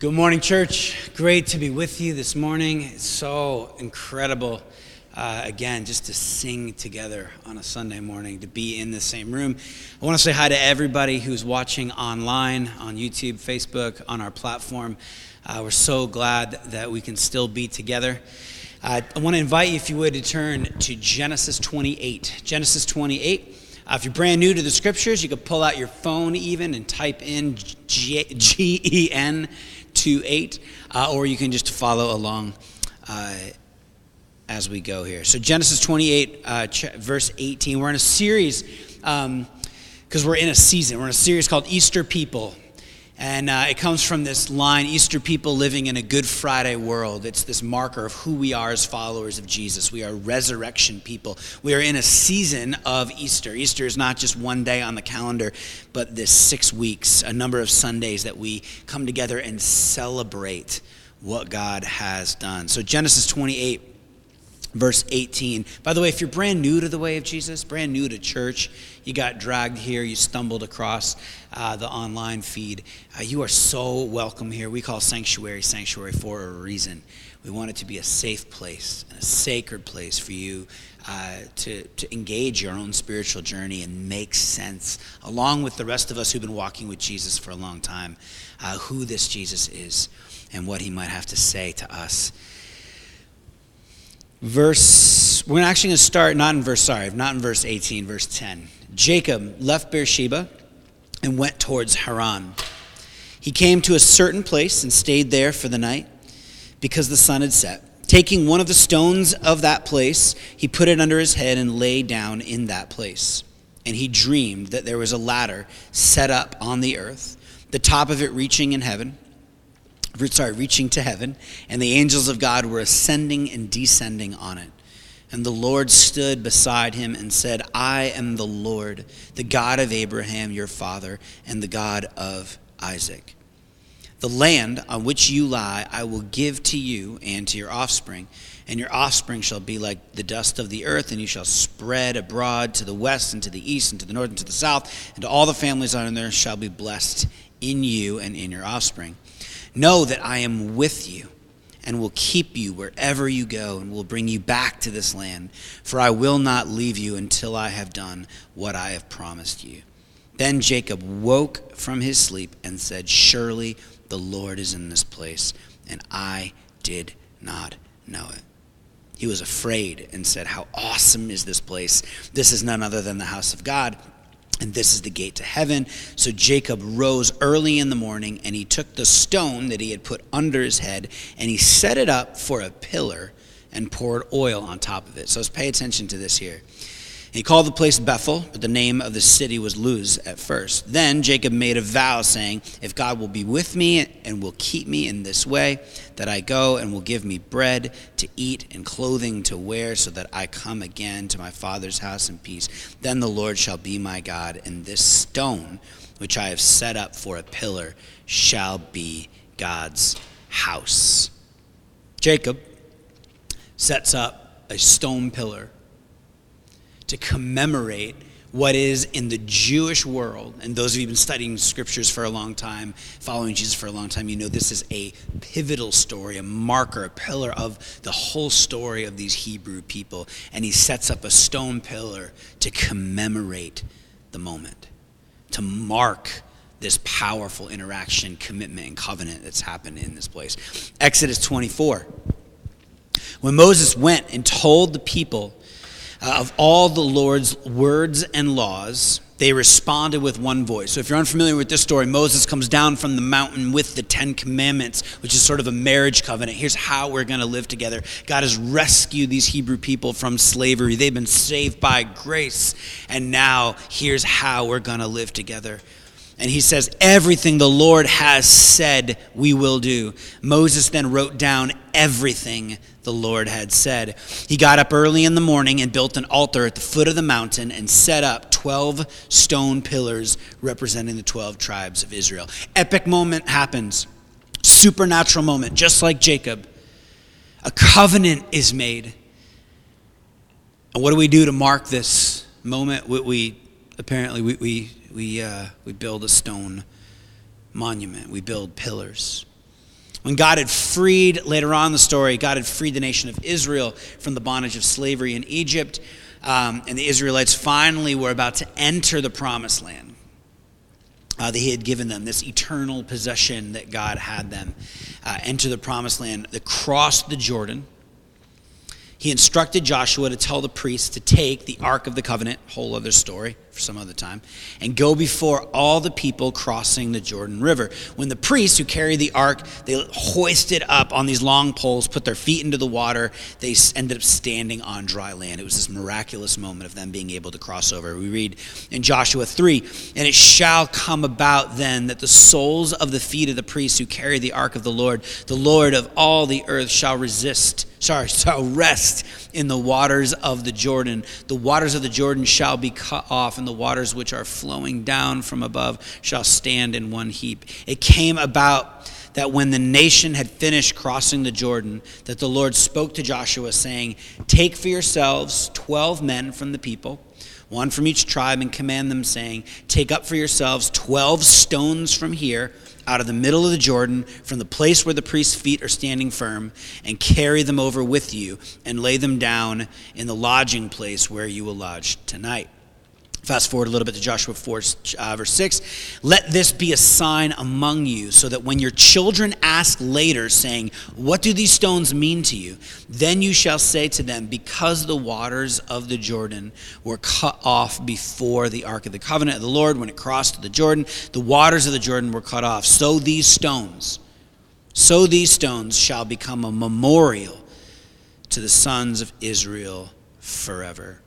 Good morning, church. Great to be with you this morning. It's so incredible, uh, again, just to sing together on a Sunday morning, to be in the same room. I want to say hi to everybody who's watching online, on YouTube, Facebook, on our platform. Uh, we're so glad that we can still be together. Uh, I want to invite you, if you would, to turn to Genesis 28. Genesis 28. Uh, if you're brand new to the scriptures, you could pull out your phone even and type in G E N 2 8, uh, or you can just follow along uh, as we go here. So, Genesis 28, uh, ch- verse 18. We're in a series, because um, we're in a season, we're in a series called Easter People. And uh, it comes from this line Easter people living in a Good Friday world. It's this marker of who we are as followers of Jesus. We are resurrection people. We are in a season of Easter. Easter is not just one day on the calendar, but this six weeks, a number of Sundays that we come together and celebrate what God has done. So, Genesis 28 verse 18. By the way, if you're brand new to the way of Jesus, brand new to church, you got dragged here, you stumbled across uh, the online feed, uh, you are so welcome here. We call Sanctuary Sanctuary for a reason. We want it to be a safe place, and a sacred place for you uh, to, to engage your own spiritual journey and make sense, along with the rest of us who've been walking with Jesus for a long time, uh, who this Jesus is and what he might have to say to us verse we're actually going to start not in verse sorry not in verse 18 verse 10 jacob left beersheba and went towards haran. He came to a certain place and stayed there for the night because the sun had set. Taking one of the stones of that place he put it under his head and lay down in that place. And he dreamed that there was a ladder set up on the earth the top of it reaching in heaven sorry, reaching to heaven, and the angels of God were ascending and descending on it. And the Lord stood beside him and said, I am the Lord, the God of Abraham your father, and the God of Isaac. The land on which you lie I will give to you and to your offspring, and your offspring shall be like the dust of the earth, and you shall spread abroad to the west and to the east and to the north and to the south, and all the families on earth shall be blessed in you and in your offspring. Know that I am with you and will keep you wherever you go and will bring you back to this land, for I will not leave you until I have done what I have promised you. Then Jacob woke from his sleep and said, Surely the Lord is in this place, and I did not know it. He was afraid and said, How awesome is this place! This is none other than the house of God and this is the gate to heaven. So Jacob rose early in the morning, and he took the stone that he had put under his head, and he set it up for a pillar and poured oil on top of it. So let's pay attention to this here. He called the place Bethel, but the name of the city was Luz at first. Then Jacob made a vow, saying, If God will be with me and will keep me in this way, that I go and will give me bread to eat and clothing to wear, so that I come again to my father's house in peace, then the Lord shall be my God, and this stone which I have set up for a pillar shall be God's house. Jacob sets up a stone pillar to commemorate what is in the Jewish world, and those of you who've been studying scriptures for a long time, following Jesus for a long time, you know this is a pivotal story, a marker, a pillar of the whole story of these Hebrew people. And he sets up a stone pillar to commemorate the moment, to mark this powerful interaction, commitment, and covenant that's happened in this place. Exodus 24. When Moses went and told the people, Uh, of all the Lord's words and laws, they responded with one voice. So, if you're unfamiliar with this story, Moses comes down from the mountain with the Ten Commandments, which is sort of a marriage covenant. Here's how we're going to live together. God has rescued these Hebrew people from slavery, they've been saved by grace. And now, here's how we're going to live together. And he says, Everything the Lord has said, we will do. Moses then wrote down everything the Lord had said. He got up early in the morning and built an altar at the foot of the mountain and set up 12 stone pillars representing the 12 tribes of Israel. Epic moment happens. Supernatural moment, just like Jacob. A covenant is made. And what do we do to mark this moment? We, we apparently we, we we, uh, we build a stone monument, we build pillars. When God had freed, later on in the story, God had freed the nation of Israel from the bondage of slavery in Egypt, um, and the Israelites finally were about to enter the promised land uh, that He had given them, this eternal possession that God had them uh, enter the promised land. They crossed the Jordan he instructed Joshua to tell the priests to take the Ark of the Covenant, whole other story for some other time, and go before all the people crossing the Jordan River. When the priests who carry the Ark, they hoisted up on these long poles, put their feet into the water, they ended up standing on dry land. It was this miraculous moment of them being able to cross over. We read in Joshua 3, and it shall come about then that the soles of the feet of the priests who carry the Ark of the Lord, the Lord of all the earth, shall resist sorry, shall rest in the waters of the Jordan. The waters of the Jordan shall be cut off, and the waters which are flowing down from above shall stand in one heap. It came about that when the nation had finished crossing the Jordan, that the Lord spoke to Joshua, saying, Take for yourselves twelve men from the people one from each tribe, and command them, saying, Take up for yourselves twelve stones from here out of the middle of the Jordan, from the place where the priest's feet are standing firm, and carry them over with you, and lay them down in the lodging place where you will lodge tonight. Fast forward a little bit to Joshua 4, uh, verse 6. Let this be a sign among you, so that when your children ask later, saying, What do these stones mean to you? Then you shall say to them, Because the waters of the Jordan were cut off before the ark of the covenant of the Lord, when it crossed the Jordan, the waters of the Jordan were cut off. So these stones, so these stones shall become a memorial to the sons of Israel forever.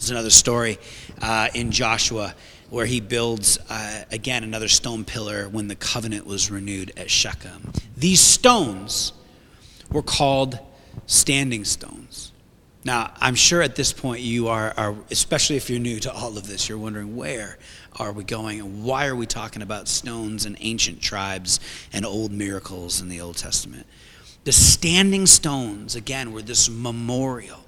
There's another story uh, in Joshua where he builds, uh, again, another stone pillar when the covenant was renewed at Shechem. These stones were called standing stones. Now, I'm sure at this point you are, are, especially if you're new to all of this, you're wondering where are we going and why are we talking about stones and ancient tribes and old miracles in the Old Testament? The standing stones, again, were this memorial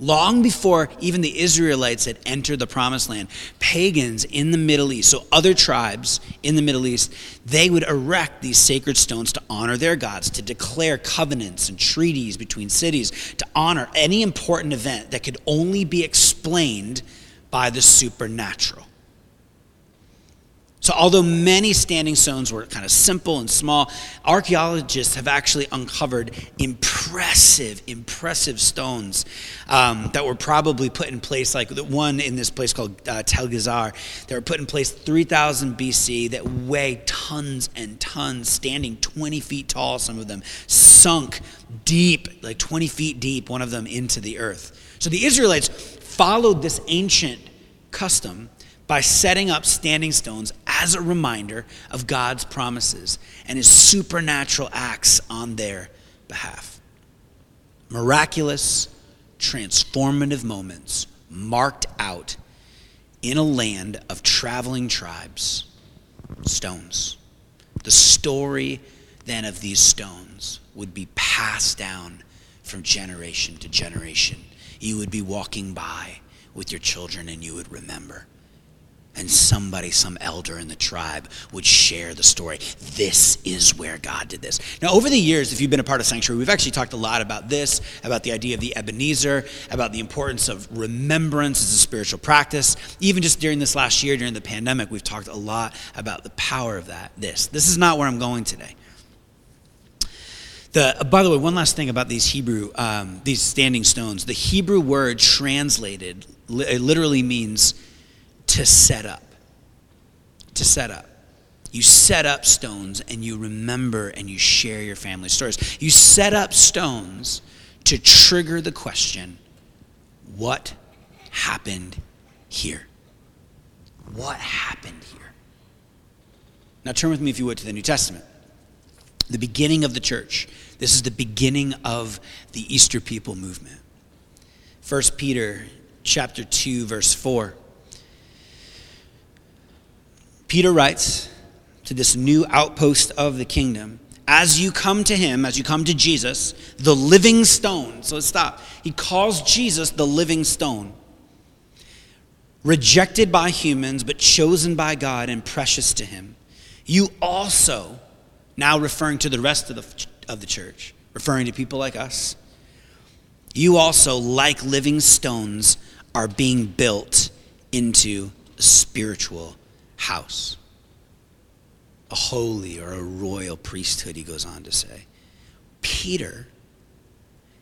Long before even the Israelites had entered the promised land, pagans in the Middle East, so other tribes in the Middle East, they would erect these sacred stones to honor their gods, to declare covenants and treaties between cities, to honor any important event that could only be explained by the supernatural. So, although many standing stones were kind of simple and small, archaeologists have actually uncovered impressive, impressive stones um, that were probably put in place, like the one in this place called uh, Tel Gezer. that were put in place 3000 BC that weigh tons and tons, standing 20 feet tall, some of them, sunk deep, like 20 feet deep, one of them into the earth. So, the Israelites followed this ancient custom by setting up standing stones as a reminder of God's promises and his supernatural acts on their behalf. Miraculous, transformative moments marked out in a land of traveling tribes, stones. The story then of these stones would be passed down from generation to generation. You would be walking by with your children and you would remember and somebody, some elder in the tribe, would share the story. This is where God did this. Now, over the years, if you've been a part of Sanctuary, we've actually talked a lot about this, about the idea of the Ebenezer, about the importance of remembrance as a spiritual practice. Even just during this last year, during the pandemic, we've talked a lot about the power of that. This. This is not where I'm going today. The, by the way, one last thing about these Hebrew, um, these standing stones. The Hebrew word translated literally means to set up. To set up. You set up stones and you remember and you share your family stories. You set up stones to trigger the question what happened here? What happened here? Now turn with me, if you would, to the New Testament. The beginning of the church. This is the beginning of the Easter people movement. 1 Peter chapter 2 verse 4. Peter writes to this new outpost of the kingdom as you come to him, as you come to Jesus, the living stone. So let's stop. He calls Jesus the living stone. Rejected by humans, but chosen by God and precious to him. You also, now referring to the rest of the, of the church, referring to people like us. You also, like living stones, are being built into spiritual house, a holy or a royal priesthood, he goes on to say. Peter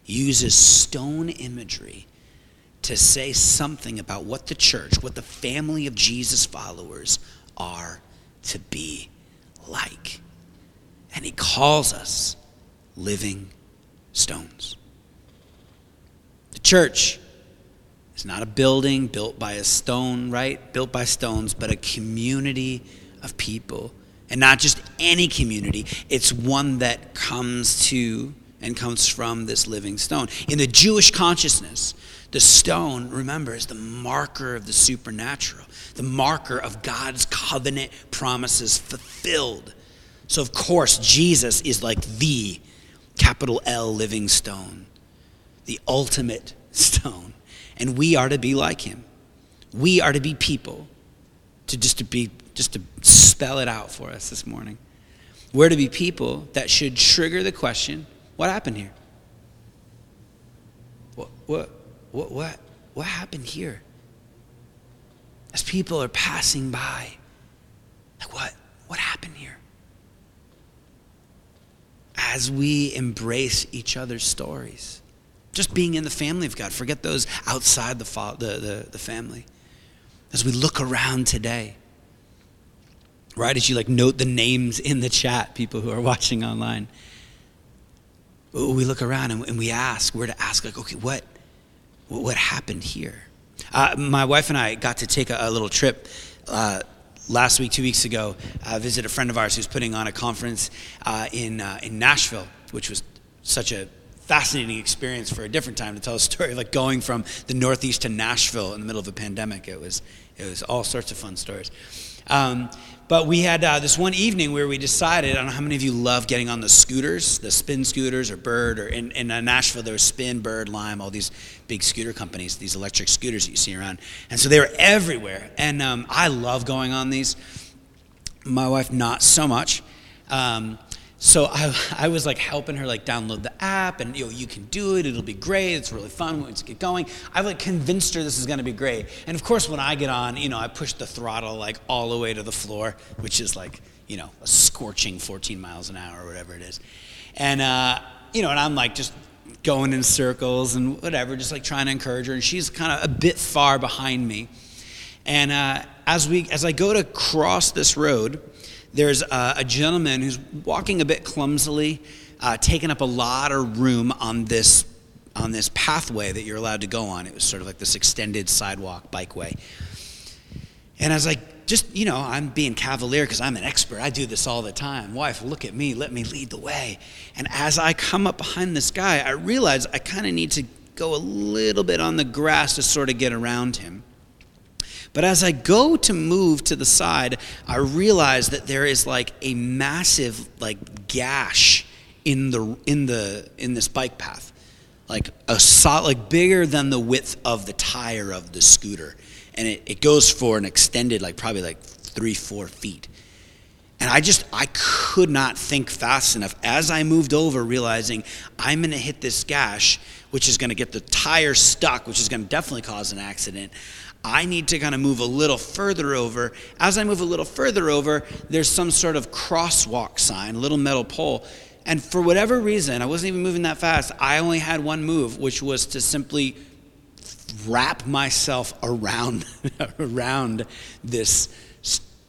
uses stone imagery to say something about what the church, what the family of Jesus followers are to be like. And he calls us living stones. The church is not a building built by a stone, right? Built by stones, but a community of people. And not just any community, it's one that comes to and comes from this living stone. In the Jewish consciousness, the stone, remember, is the marker of the supernatural, the marker of God's covenant promises fulfilled. So, of course, Jesus is like the capital L living stone, the ultimate stone. And we are to be like him. We are to be people, to just to be just to spell it out for us this morning. We're to be people that should trigger the question, what happened here? What what what what, what happened here? As people are passing by, like what what happened here? as we embrace each other's stories. Just being in the family of God. Forget those outside the, the, the, the family. As we look around today, right? As you like note the names in the chat, people who are watching online. We look around and, and we ask, we're to ask, like, okay, what, what happened here? Uh, my wife and I got to take a, a little trip uh, last week, two weeks ago, uh, visited a friend of ours who's putting on a conference uh, in, uh, in Nashville, which was such a fascinating experience for a different time to tell a story like going from the Northeast to Nashville in the middle of a pandemic. It was, it was all sorts of fun stories. Um, but we had uh, this one evening where we decided, I don't know how many of you love getting on the scooters, the spin scooters or Bird, or in, in uh, Nashville there was Spin, Bird, Lime, all these big scooter companies, these electric scooters that you see around. And so they were everywhere. And um, I love going on these. My wife, not so much. Um, so I, I was like helping her like download the app and you know you can do it it'll be great it's really fun let's get going. I've like convinced her this is going to be great. And of course when i get on you know i push the throttle like all the way to the floor which is like you know a scorching 14 miles an hour or whatever it is. And uh, you know and i'm like just going in circles and whatever just like trying to encourage her. And she's kind of a bit far behind me. And uh, as we as i go to cross this road there's a, a gentleman who's walking a bit clumsily, uh, taking up a lot of room on this on this pathway that you're allowed to go on. It was sort of like this extended sidewalk bikeway. And I was like, just, you know, I'm being cavalier because I'm an expert. I do this all the time. Wife, look at me. Let me lead the way. And as I come up behind this guy, I realize I kind of need to go a little bit on the grass to sort of get around him. But as I go to move to the side, I realize that there is like a massive like gash in the in the in this bike path. Like a solid, like bigger than the width of the tire of the scooter. And it, it goes for an extended like probably like three, four feet. And I just, I could not think fast enough as I moved over, realizing I'm going to hit this gash, which is going to get the tire stuck, which is going to definitely cause an accident. I need to kind of move a little further over. As I move a little further over, there's some sort of crosswalk sign, a little metal pole. And for whatever reason, I wasn't even moving that fast. I only had one move, which was to simply wrap myself around around this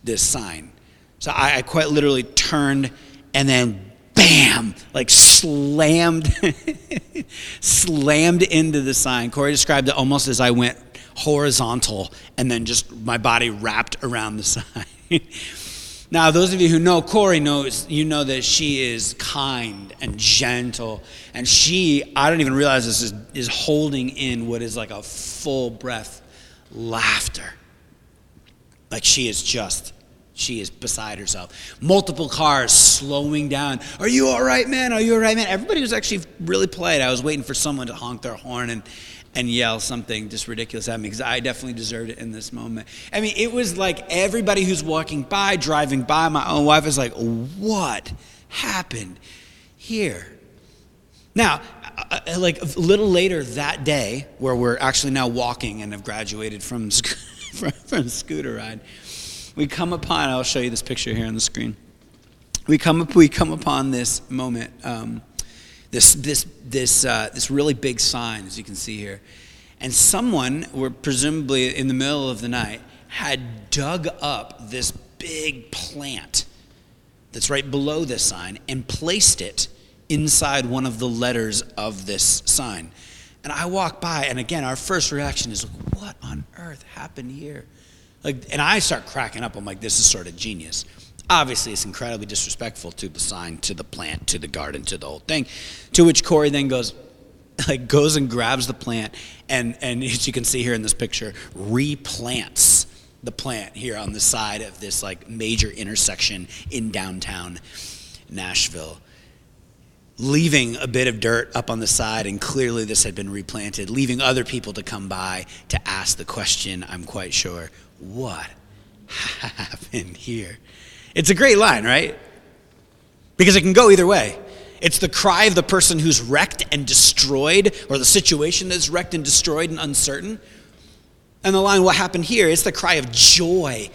this sign. So I, I quite literally turned and then bam, like slammed slammed into the sign. Corey described it almost as I went horizontal and then just my body wrapped around the side. now, those of you who know Corey knows you know that she is kind and gentle, and she I don't even realize this is is holding in what is like a full breath laughter. Like she is just she is beside herself. Multiple cars slowing down. Are you all right, man? Are you all right, man? Everybody was actually really polite. I was waiting for someone to honk their horn and and yell something just ridiculous at me because I definitely deserved it in this moment. I mean, it was like everybody who's walking by, driving by, my own wife is like, What happened here? Now, uh, uh like a little later that day, where we're actually now walking and have graduated from, from, from scooter ride, we come upon, I'll show you this picture here on the screen. We come, up, we come upon this moment, um, this, this, this, uh, this really big sign, as you can see here. And someone, were presumably in the middle of the night, had dug up this big plant that's right below this sign and placed it inside one of the letters of this sign. And I walk by, and again, our first reaction is, what on earth happened here? Like, and I start cracking up. I'm like, this is sort of genius. Obviously, it's incredibly disrespectful to the sign, to the plant, to the garden, to the whole thing. To which Corey then goes, like, goes and grabs the plant, and and as you can see here in this picture, replants the plant here on the side of this like major intersection in downtown Nashville leaving a bit of dirt up on the side, and clearly this had been replanted, leaving other people to come by to ask the question, I'm quite sure, what happened here? It's a great line, right? Because it can go either way. It's the cry of the person who's wrecked and destroyed, or the situation that's wrecked and destroyed and uncertain. And the line, what happened here? It's the cry of joy.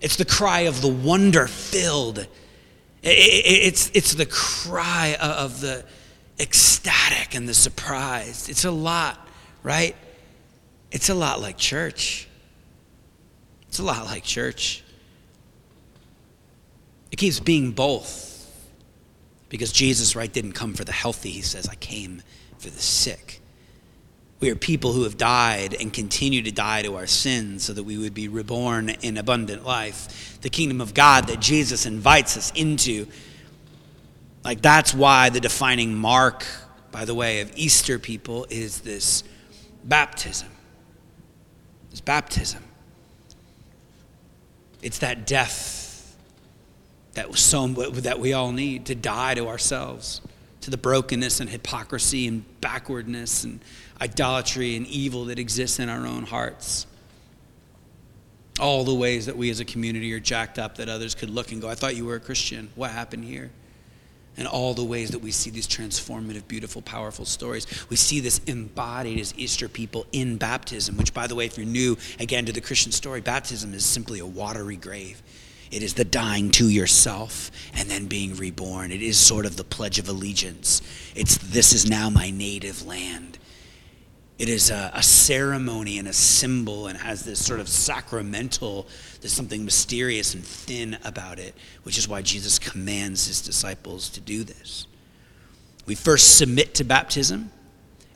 It's the cry of the wonder filled. It's, it's the cry of the ecstatic and the surprised. It's a lot, right? It's a lot like church. It's a lot like church. It keeps being both. Because Jesus, right, didn't come for the healthy. He says, I came for the sick. We are people who have died and continue to die to our sins so that we would be reborn in abundant life. The kingdom of God that Jesus invites us into. Like, that's why the defining mark, by the way, of Easter people is this baptism. It's baptism. It's that death that so that we all need to die to ourselves, to the brokenness and hypocrisy and backwardness and idolatry and evil that exists in our own hearts. All the ways that we as a community are jacked up that others could look and go, I thought you were a Christian. What happened here? And all the ways that we see these transformative, beautiful, powerful stories. We see this embodied as Easter people in baptism, which, by the way, if you're new again to the Christian story, baptism is simply a watery grave. It is the dying to yourself and then being reborn. It is sort of the Pledge of Allegiance. It's this is now my native land. It is a, a, ceremony and a symbol and has this sort of sacramental, there's something mysterious and thin about it, which is why Jesus commands his disciples to do this. We first submit to baptism,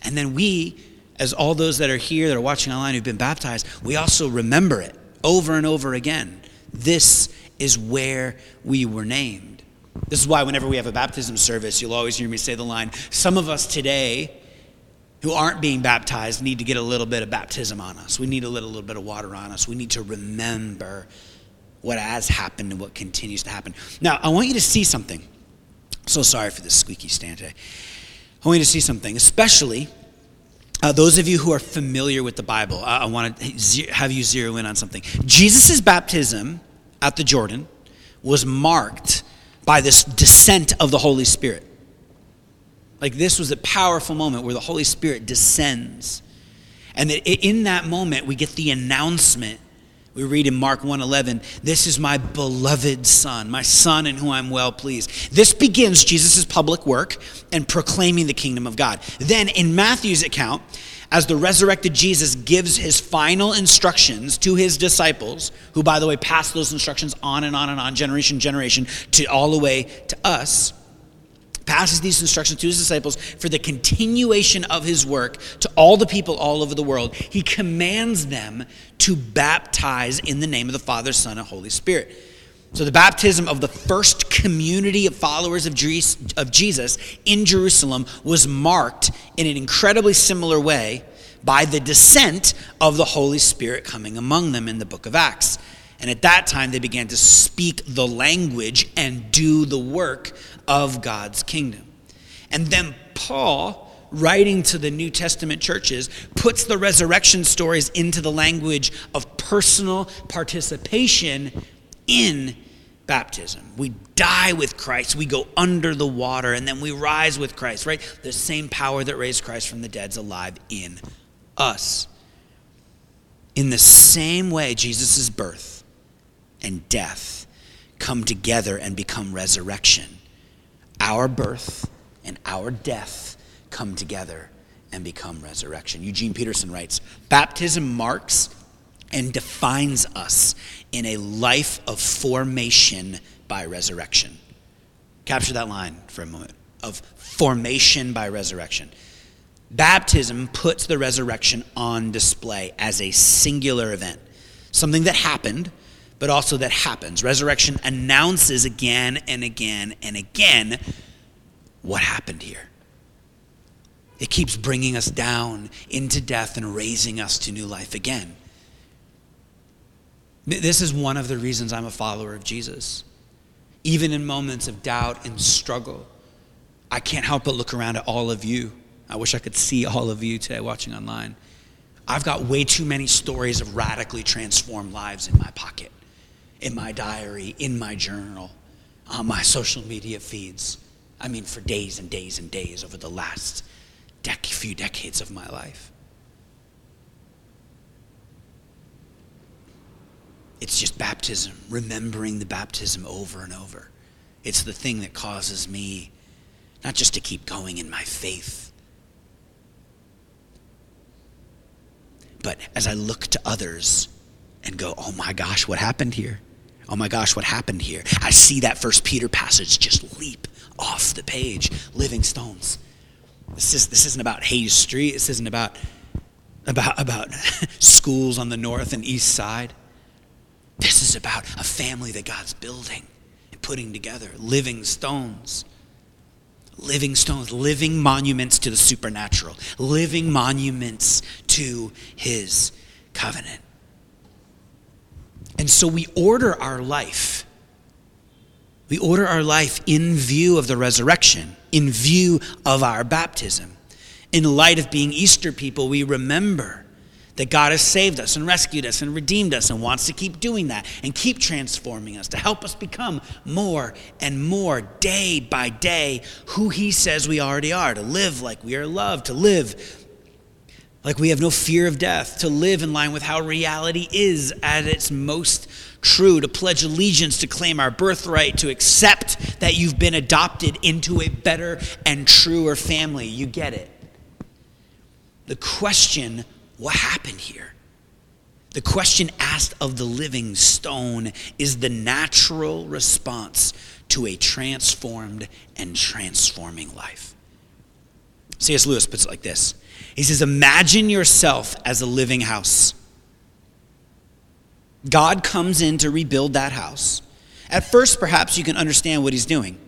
and then we, as all those that are here that are watching online who've been baptized, we also remember it over and over again. This is where we were named. This is why, whenever we have a baptism service, you'll always hear me say the line Some of us today who aren't being baptized need to get a little bit of baptism on us. We need a little, little bit of water on us. We need to remember what has happened and what continues to happen. Now, I want you to see something. So sorry for this squeaky stand today. I want you to see something, especially uh, those of you who are familiar with the Bible. I, I want to have you zero in on something. Jesus' baptism at the Jordan was marked by this descent of the Holy Spirit. Like this was a powerful moment where the Holy Spirit descends. And that in that moment, we get the announcement. We read in Mark 1:11, "This is my beloved son, my son in whom I'm well pleased." This begins Jesus' public work and proclaiming the kingdom of God. Then in Matthew's account, as the resurrected Jesus gives his final instructions to his disciples, who by the way pass those instructions on and on and on, generation generation, to all the way to us, passes these instructions to his disciples for the continuation of his work to all the people all over the world. He commands them to baptize in the name of the Father, Son, and Holy Spirit. So, the baptism of the first community of followers of Jesus in Jerusalem was marked in an incredibly similar way by the descent of the Holy Spirit coming among them in the book of Acts. And at that time, they began to speak the language and do the work of God's kingdom. And then Paul, writing to the New Testament churches, puts the resurrection stories into the language of personal participation in baptism. We die with Christ, we go under the water, and then we rise with Christ, right? The same power that raised Christ from the dead is alive in us. In the same way, Jesus' birth and death come together and become resurrection. Our birth and our death come together and become resurrection. Eugene Peterson writes Baptism marks and defines us in a life of formation by resurrection. Capture that line for a moment of formation by resurrection. Baptism puts the resurrection on display as a singular event, something that happened, but also that happens. Resurrection announces again and again and again what happened here. It keeps bringing us down into death and raising us to new life again. This is one of the reasons I'm a follower of Jesus. Even in moments of doubt and struggle, I can't help but look around at all of you. I wish I could see all of you today watching online. I've got way too many stories of radically transformed lives in my pocket, in my diary, in my journal, on my social media feeds. I mean, for days and days and days over the last dec- few decades of my life. It's just baptism, remembering the baptism over and over. It's the thing that causes me not just to keep going in my faith, but as I look to others and go, oh my gosh, what happened here? Oh my gosh, what happened here? I see that first Peter passage just leap off the page. Living stones. This, is, this isn't about Hayes Street. This isn't about, about, about schools on the north and east side. This is about a family that God's building and putting together, living stones. Living stones, living monuments to the supernatural, living monuments to his covenant. And so we order our life. We order our life in view of the resurrection, in view of our baptism. In light of being Easter people, we remember that God has saved us and rescued us and redeemed us and wants to keep doing that and keep transforming us to help us become more and more day by day who He says we already are, to live like we are loved, to live like we have no fear of death, to live in line with how reality is at its most true, to pledge allegiance, to claim our birthright, to accept that you've been adopted into a better and truer family. You get it. The question what happened here? The question asked of the living stone is the natural response to a transformed and transforming life. C.S. Lewis puts it like this He says, Imagine yourself as a living house. God comes in to rebuild that house. At first, perhaps you can understand what he's doing.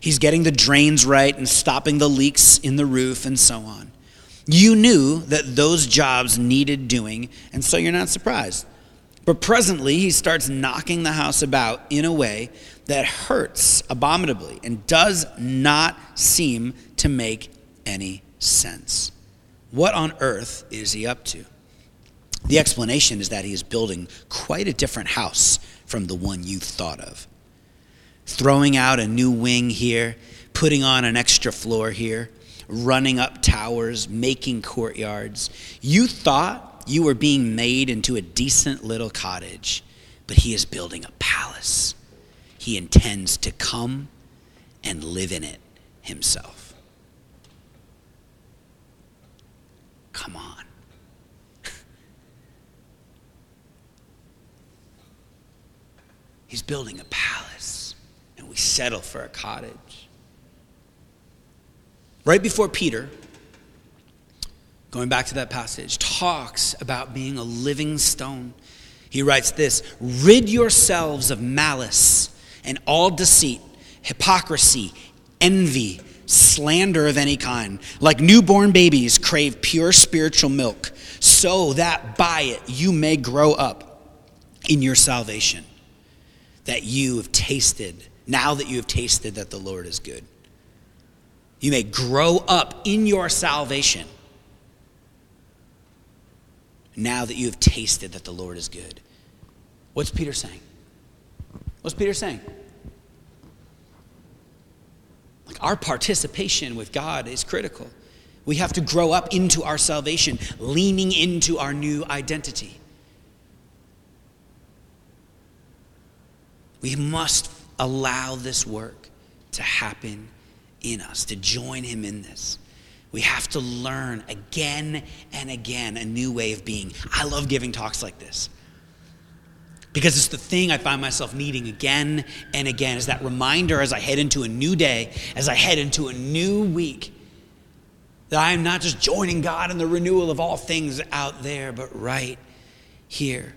He's getting the drains right and stopping the leaks in the roof and so on. You knew that those jobs needed doing, and so you're not surprised. But presently, he starts knocking the house about in a way that hurts abominably and does not seem to make any sense. What on earth is he up to? The explanation is that he is building quite a different house from the one you thought of. Throwing out a new wing here, putting on an extra floor here, running up towers, making courtyards. You thought you were being made into a decent little cottage, but he is building a palace. He intends to come and live in it himself. Come on. He's building a palace, and we settle for a cottage. Right before Peter, going back to that passage, talks about being a living stone. He writes this Rid yourselves of malice and all deceit, hypocrisy, envy, slander of any kind. Like newborn babies, crave pure spiritual milk, so that by it you may grow up in your salvation. That you have tasted, now that you have tasted that the Lord is good. You may grow up in your salvation now that you have tasted that the Lord is good. What's Peter saying? What's Peter saying? Like our participation with God is critical. We have to grow up into our salvation, leaning into our new identity. We must allow this work to happen in us, to join Him in this. We have to learn again and again a new way of being. I love giving talks like this because it's the thing I find myself needing again and again is that reminder as I head into a new day, as I head into a new week, that I am not just joining God in the renewal of all things out there, but right here.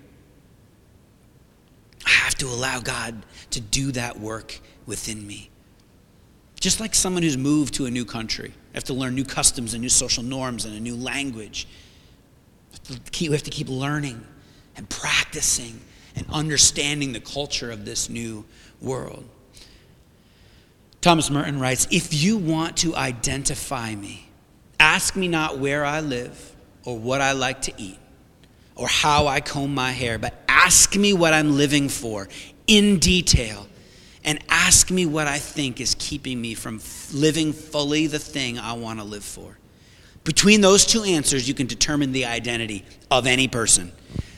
I have to allow God to do that work within me. Just like someone who's moved to a new country, have to learn new customs and new social norms and a new language. We have to keep learning and practicing and understanding the culture of this new world. Thomas Merton writes If you want to identify me, ask me not where I live or what I like to eat or how I comb my hair, but ask me what I'm living for in detail and ask me what I think is keeping me from living fully the thing I want to live for. Between those two answers, you can determine the identity of any person.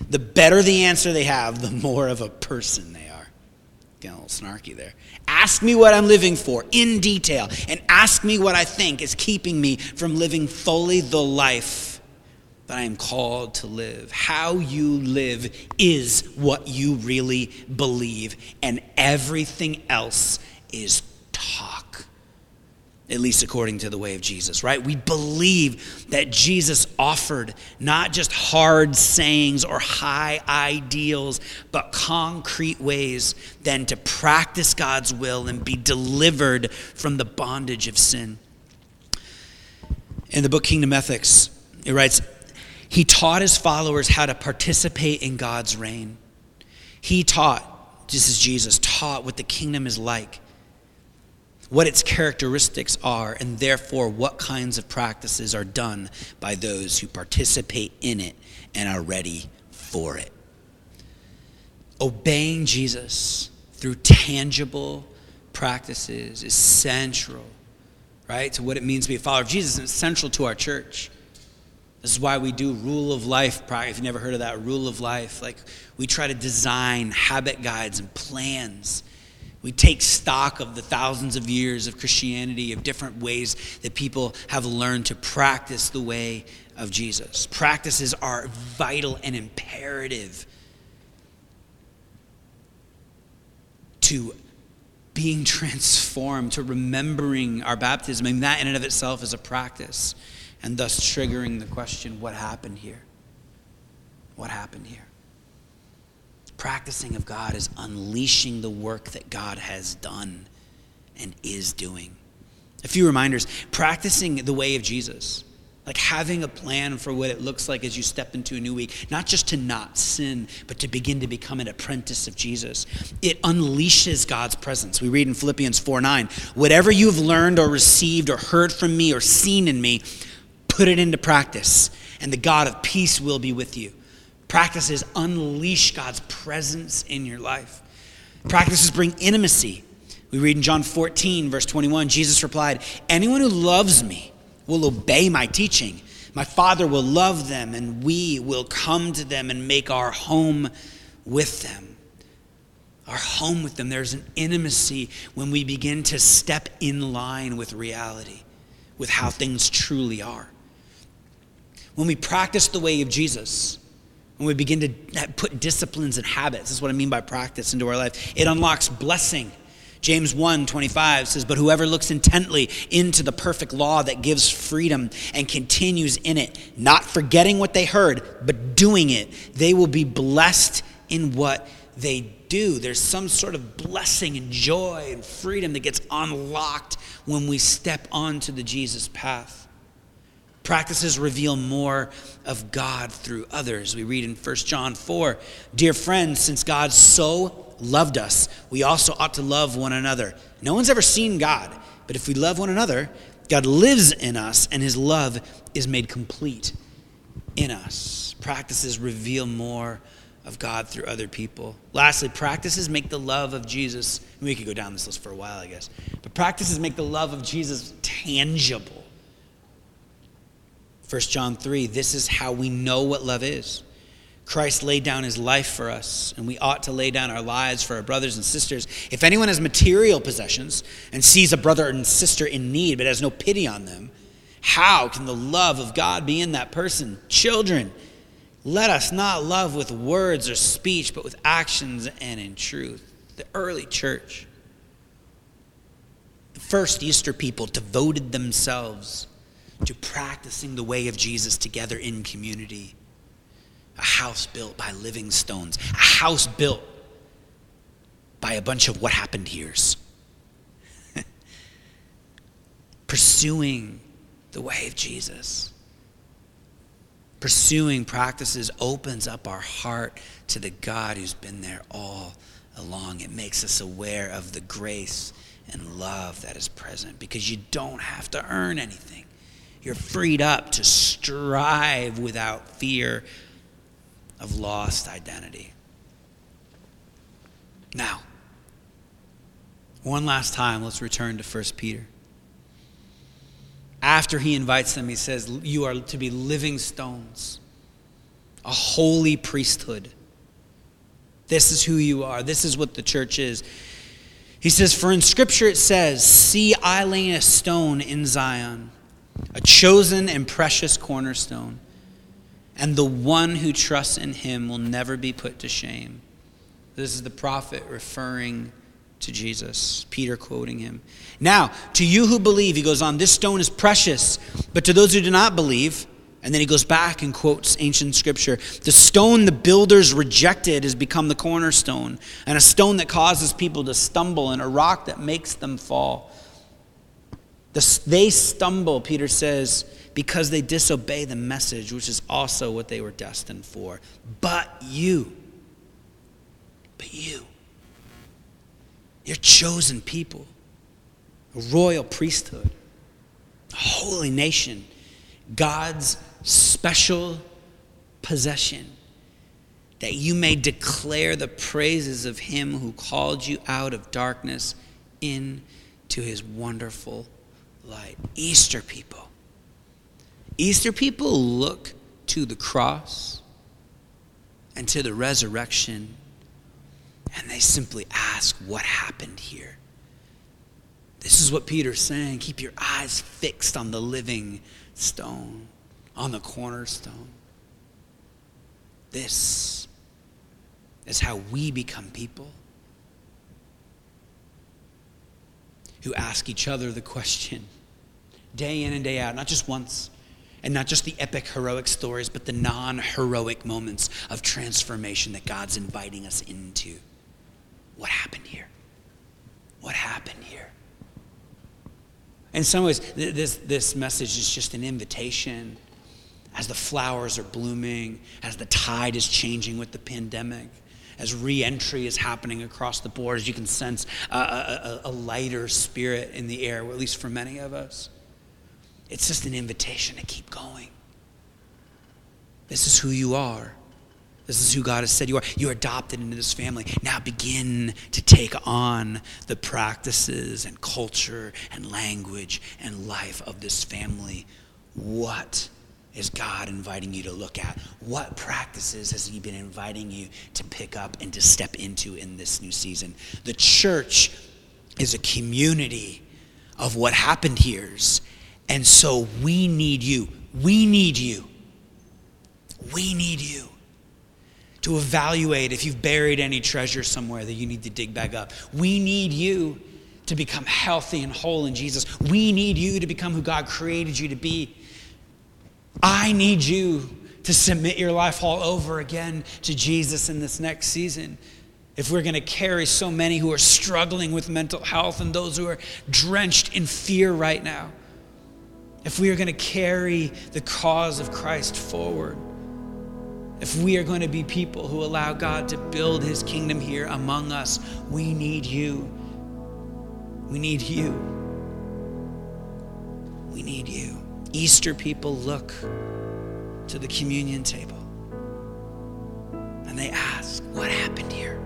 The better the answer they have, the more of a person they are. Getting a little snarky there. Ask me what I'm living for in detail, and ask me what I think is keeping me from living fully the life I am called to live. How you live is what you really believe, and everything else is talk. At least according to the way of Jesus, right? We believe that Jesus offered not just hard sayings or high ideals, but concrete ways then to practice God's will and be delivered from the bondage of sin. In the book Kingdom Ethics, it writes he taught his followers how to participate in God's reign. He taught, just as Jesus taught, what the kingdom is like, what its characteristics are, and therefore what kinds of practices are done by those who participate in it and are ready for it. Obeying Jesus through tangible practices is central, right, to what it means to be a follower of Jesus, and it's central to our church. This is why we do rule of life. If you've never heard of that, rule of life. Like we try to design habit guides and plans. We take stock of the thousands of years of Christianity, of different ways that people have learned to practice the way of Jesus. Practices are vital and imperative to being transformed, to remembering our baptism. I mean, that in and of itself is a practice and thus triggering the question what happened here? What happened here? Practicing of God is unleashing the work that God has done and is doing. A few reminders practicing the way of Jesus, like having a plan for what it looks like as you step into a new week, not just to not sin, but to begin to become an apprentice of Jesus. It unleashes God's presence. We read in Philippians 4 9, whatever you have learned or received or heard from me or seen in me, Put it into practice, and the God of peace will be with you. Practices unleash God's presence in your life. Practices bring intimacy. We read in John 14, verse 21, Jesus replied, Anyone who loves me will obey my teaching. My Father will love them, and we will come to them and make our home with them. Our home with them. There's an intimacy when we begin to step in line with reality, with how things truly are when we practice the way of Jesus, when we begin to put disciplines and habits, this is what I mean by practice into our life, it unlocks blessing. James 1 25 says, But whoever looks intently into the perfect law that gives freedom and continues in it, not forgetting what they heard, but doing it, they will be blessed in what they do. There's some sort of blessing and joy and freedom that gets unlocked when we step onto the Jesus path. Practices reveal more of God through others. We read in 1 John 4 Dear friends, since God so loved us, we also ought to love one another. No one's ever seen God, but if we love one another, God lives in us and his love is made complete in us. Practices reveal more of God through other people. Lastly, practices make the love of Jesus. We could go down this list for a while, I guess. But practices make the love of Jesus tangible. 1 John 3 this is how we know what love is. Christ laid down his life for us, and we ought to lay down our lives for our brothers and sisters. If anyone has material possessions and sees a brother and sister in need but has no pity on them, how can the love of God be in that person? Children, let us not love with words or speech, but with actions and in truth. The early church, the first Easter people, devoted themselves to practicing the way of Jesus together in community. A house built by living stones, a house built by a bunch of what happened here's. Pursuing the way of Jesus pursuing practices opens up our heart to the God who's been there all along. It makes us aware of the grace and love that is present because you don't have to earn anything. You're freed up to strive without fear of lost identity. Now, one last time, let's return to 1 Peter after he invites them, he says, You are to be living stones, a holy priesthood. This is who you are. This is what the church is. He says, For in Scripture it says, See, I lay a stone in Zion, a chosen and precious cornerstone, and the one who trusts in him will never be put to shame. This is the prophet referring to Jesus. Peter quoting him. Now, to you who believe, he goes on, this stone is precious, but to those who do not believe, and then he goes back and quotes ancient scripture. The stone the builders rejected has become the cornerstone, and a stone that causes people to stumble, and a rock that makes them fall. The, they stumble, Peter says, because they disobey the message, which is also what they were destined for. But you, but you, you're chosen people, a royal priesthood, a holy nation, God's special possession, that you may declare the praises of him who called you out of darkness into his wonderful light. Easter people. Easter people look to the cross and to the resurrection and they simply ask, What happened here? This is what Peter's saying. Keep your eyes fixed on the living stone, on the cornerstone. This is how we become people who ask each other the question day in and day out, not just once, and not just the epic heroic stories, but the non heroic moments of transformation that God's inviting us into. What happened here? What happened here? In some ways, this, this message is just an invitation as the flowers are blooming, as the tide is changing with the pandemic, as reentry is happening across the board, as you can sense a, a, a lighter spirit in the air, at least for many of us. It's just an invitation to keep going. This is who you are. This is who God has said you are. You're adopted into this family. Now begin to take on the practices and culture and language and life of this family. What is God inviting you to look at? What practices has He been inviting you to pick up and to step into in this new season? The church is a community of what happened here's. And so we need you. We need you. We need you to evaluate if you've buried any treasure somewhere that you need to dig back up. We need you to become healthy and whole in Jesus. We need you to become who God created you to be. I need you to submit your life all over again to Jesus in this next season. If we're going to carry so many who are struggling with mental health and those who are drenched in fear right now, if we are going to carry the cause of Christ forward, if we are going to be people who allow God to build his kingdom here among us, we need you. We need you. We need you. Easter people look to the communion table and they ask, what happened here.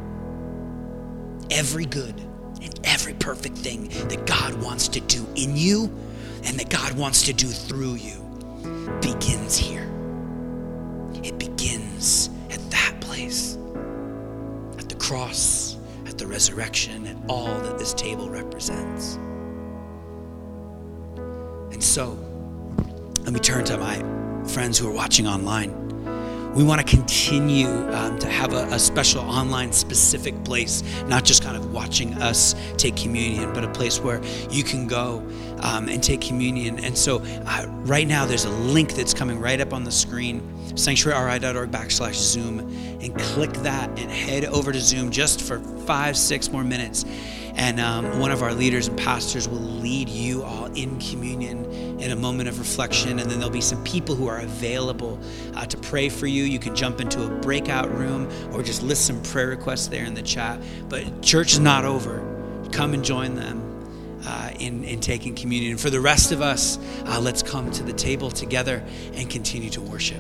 Every good and every perfect thing that God wants to do in you and that God wants to do through you begins here. It begins at that place, at the cross, at the resurrection, at all that this table represents. And so, let me turn to my friends who are watching online we want to continue um, to have a, a, special online specific place, not just kind of watching us take communion, but a place where you can go um, and take communion. And so, uh, right now, there's a link that's coming right up on the screen sanctuaryri.org backslash Zoom, and click that and head over to Zoom just for five, six more minutes and um, one of our leaders and pastors will lead you all in communion in a moment of reflection. And then there'll be some people who are available uh, to pray for you. You can jump into a breakout room or just list some prayer requests there in the chat. But church is not over. Come and join them. Uh, in, in taking communion. And For the rest of us, uh, let's come to the table together and continue to worship.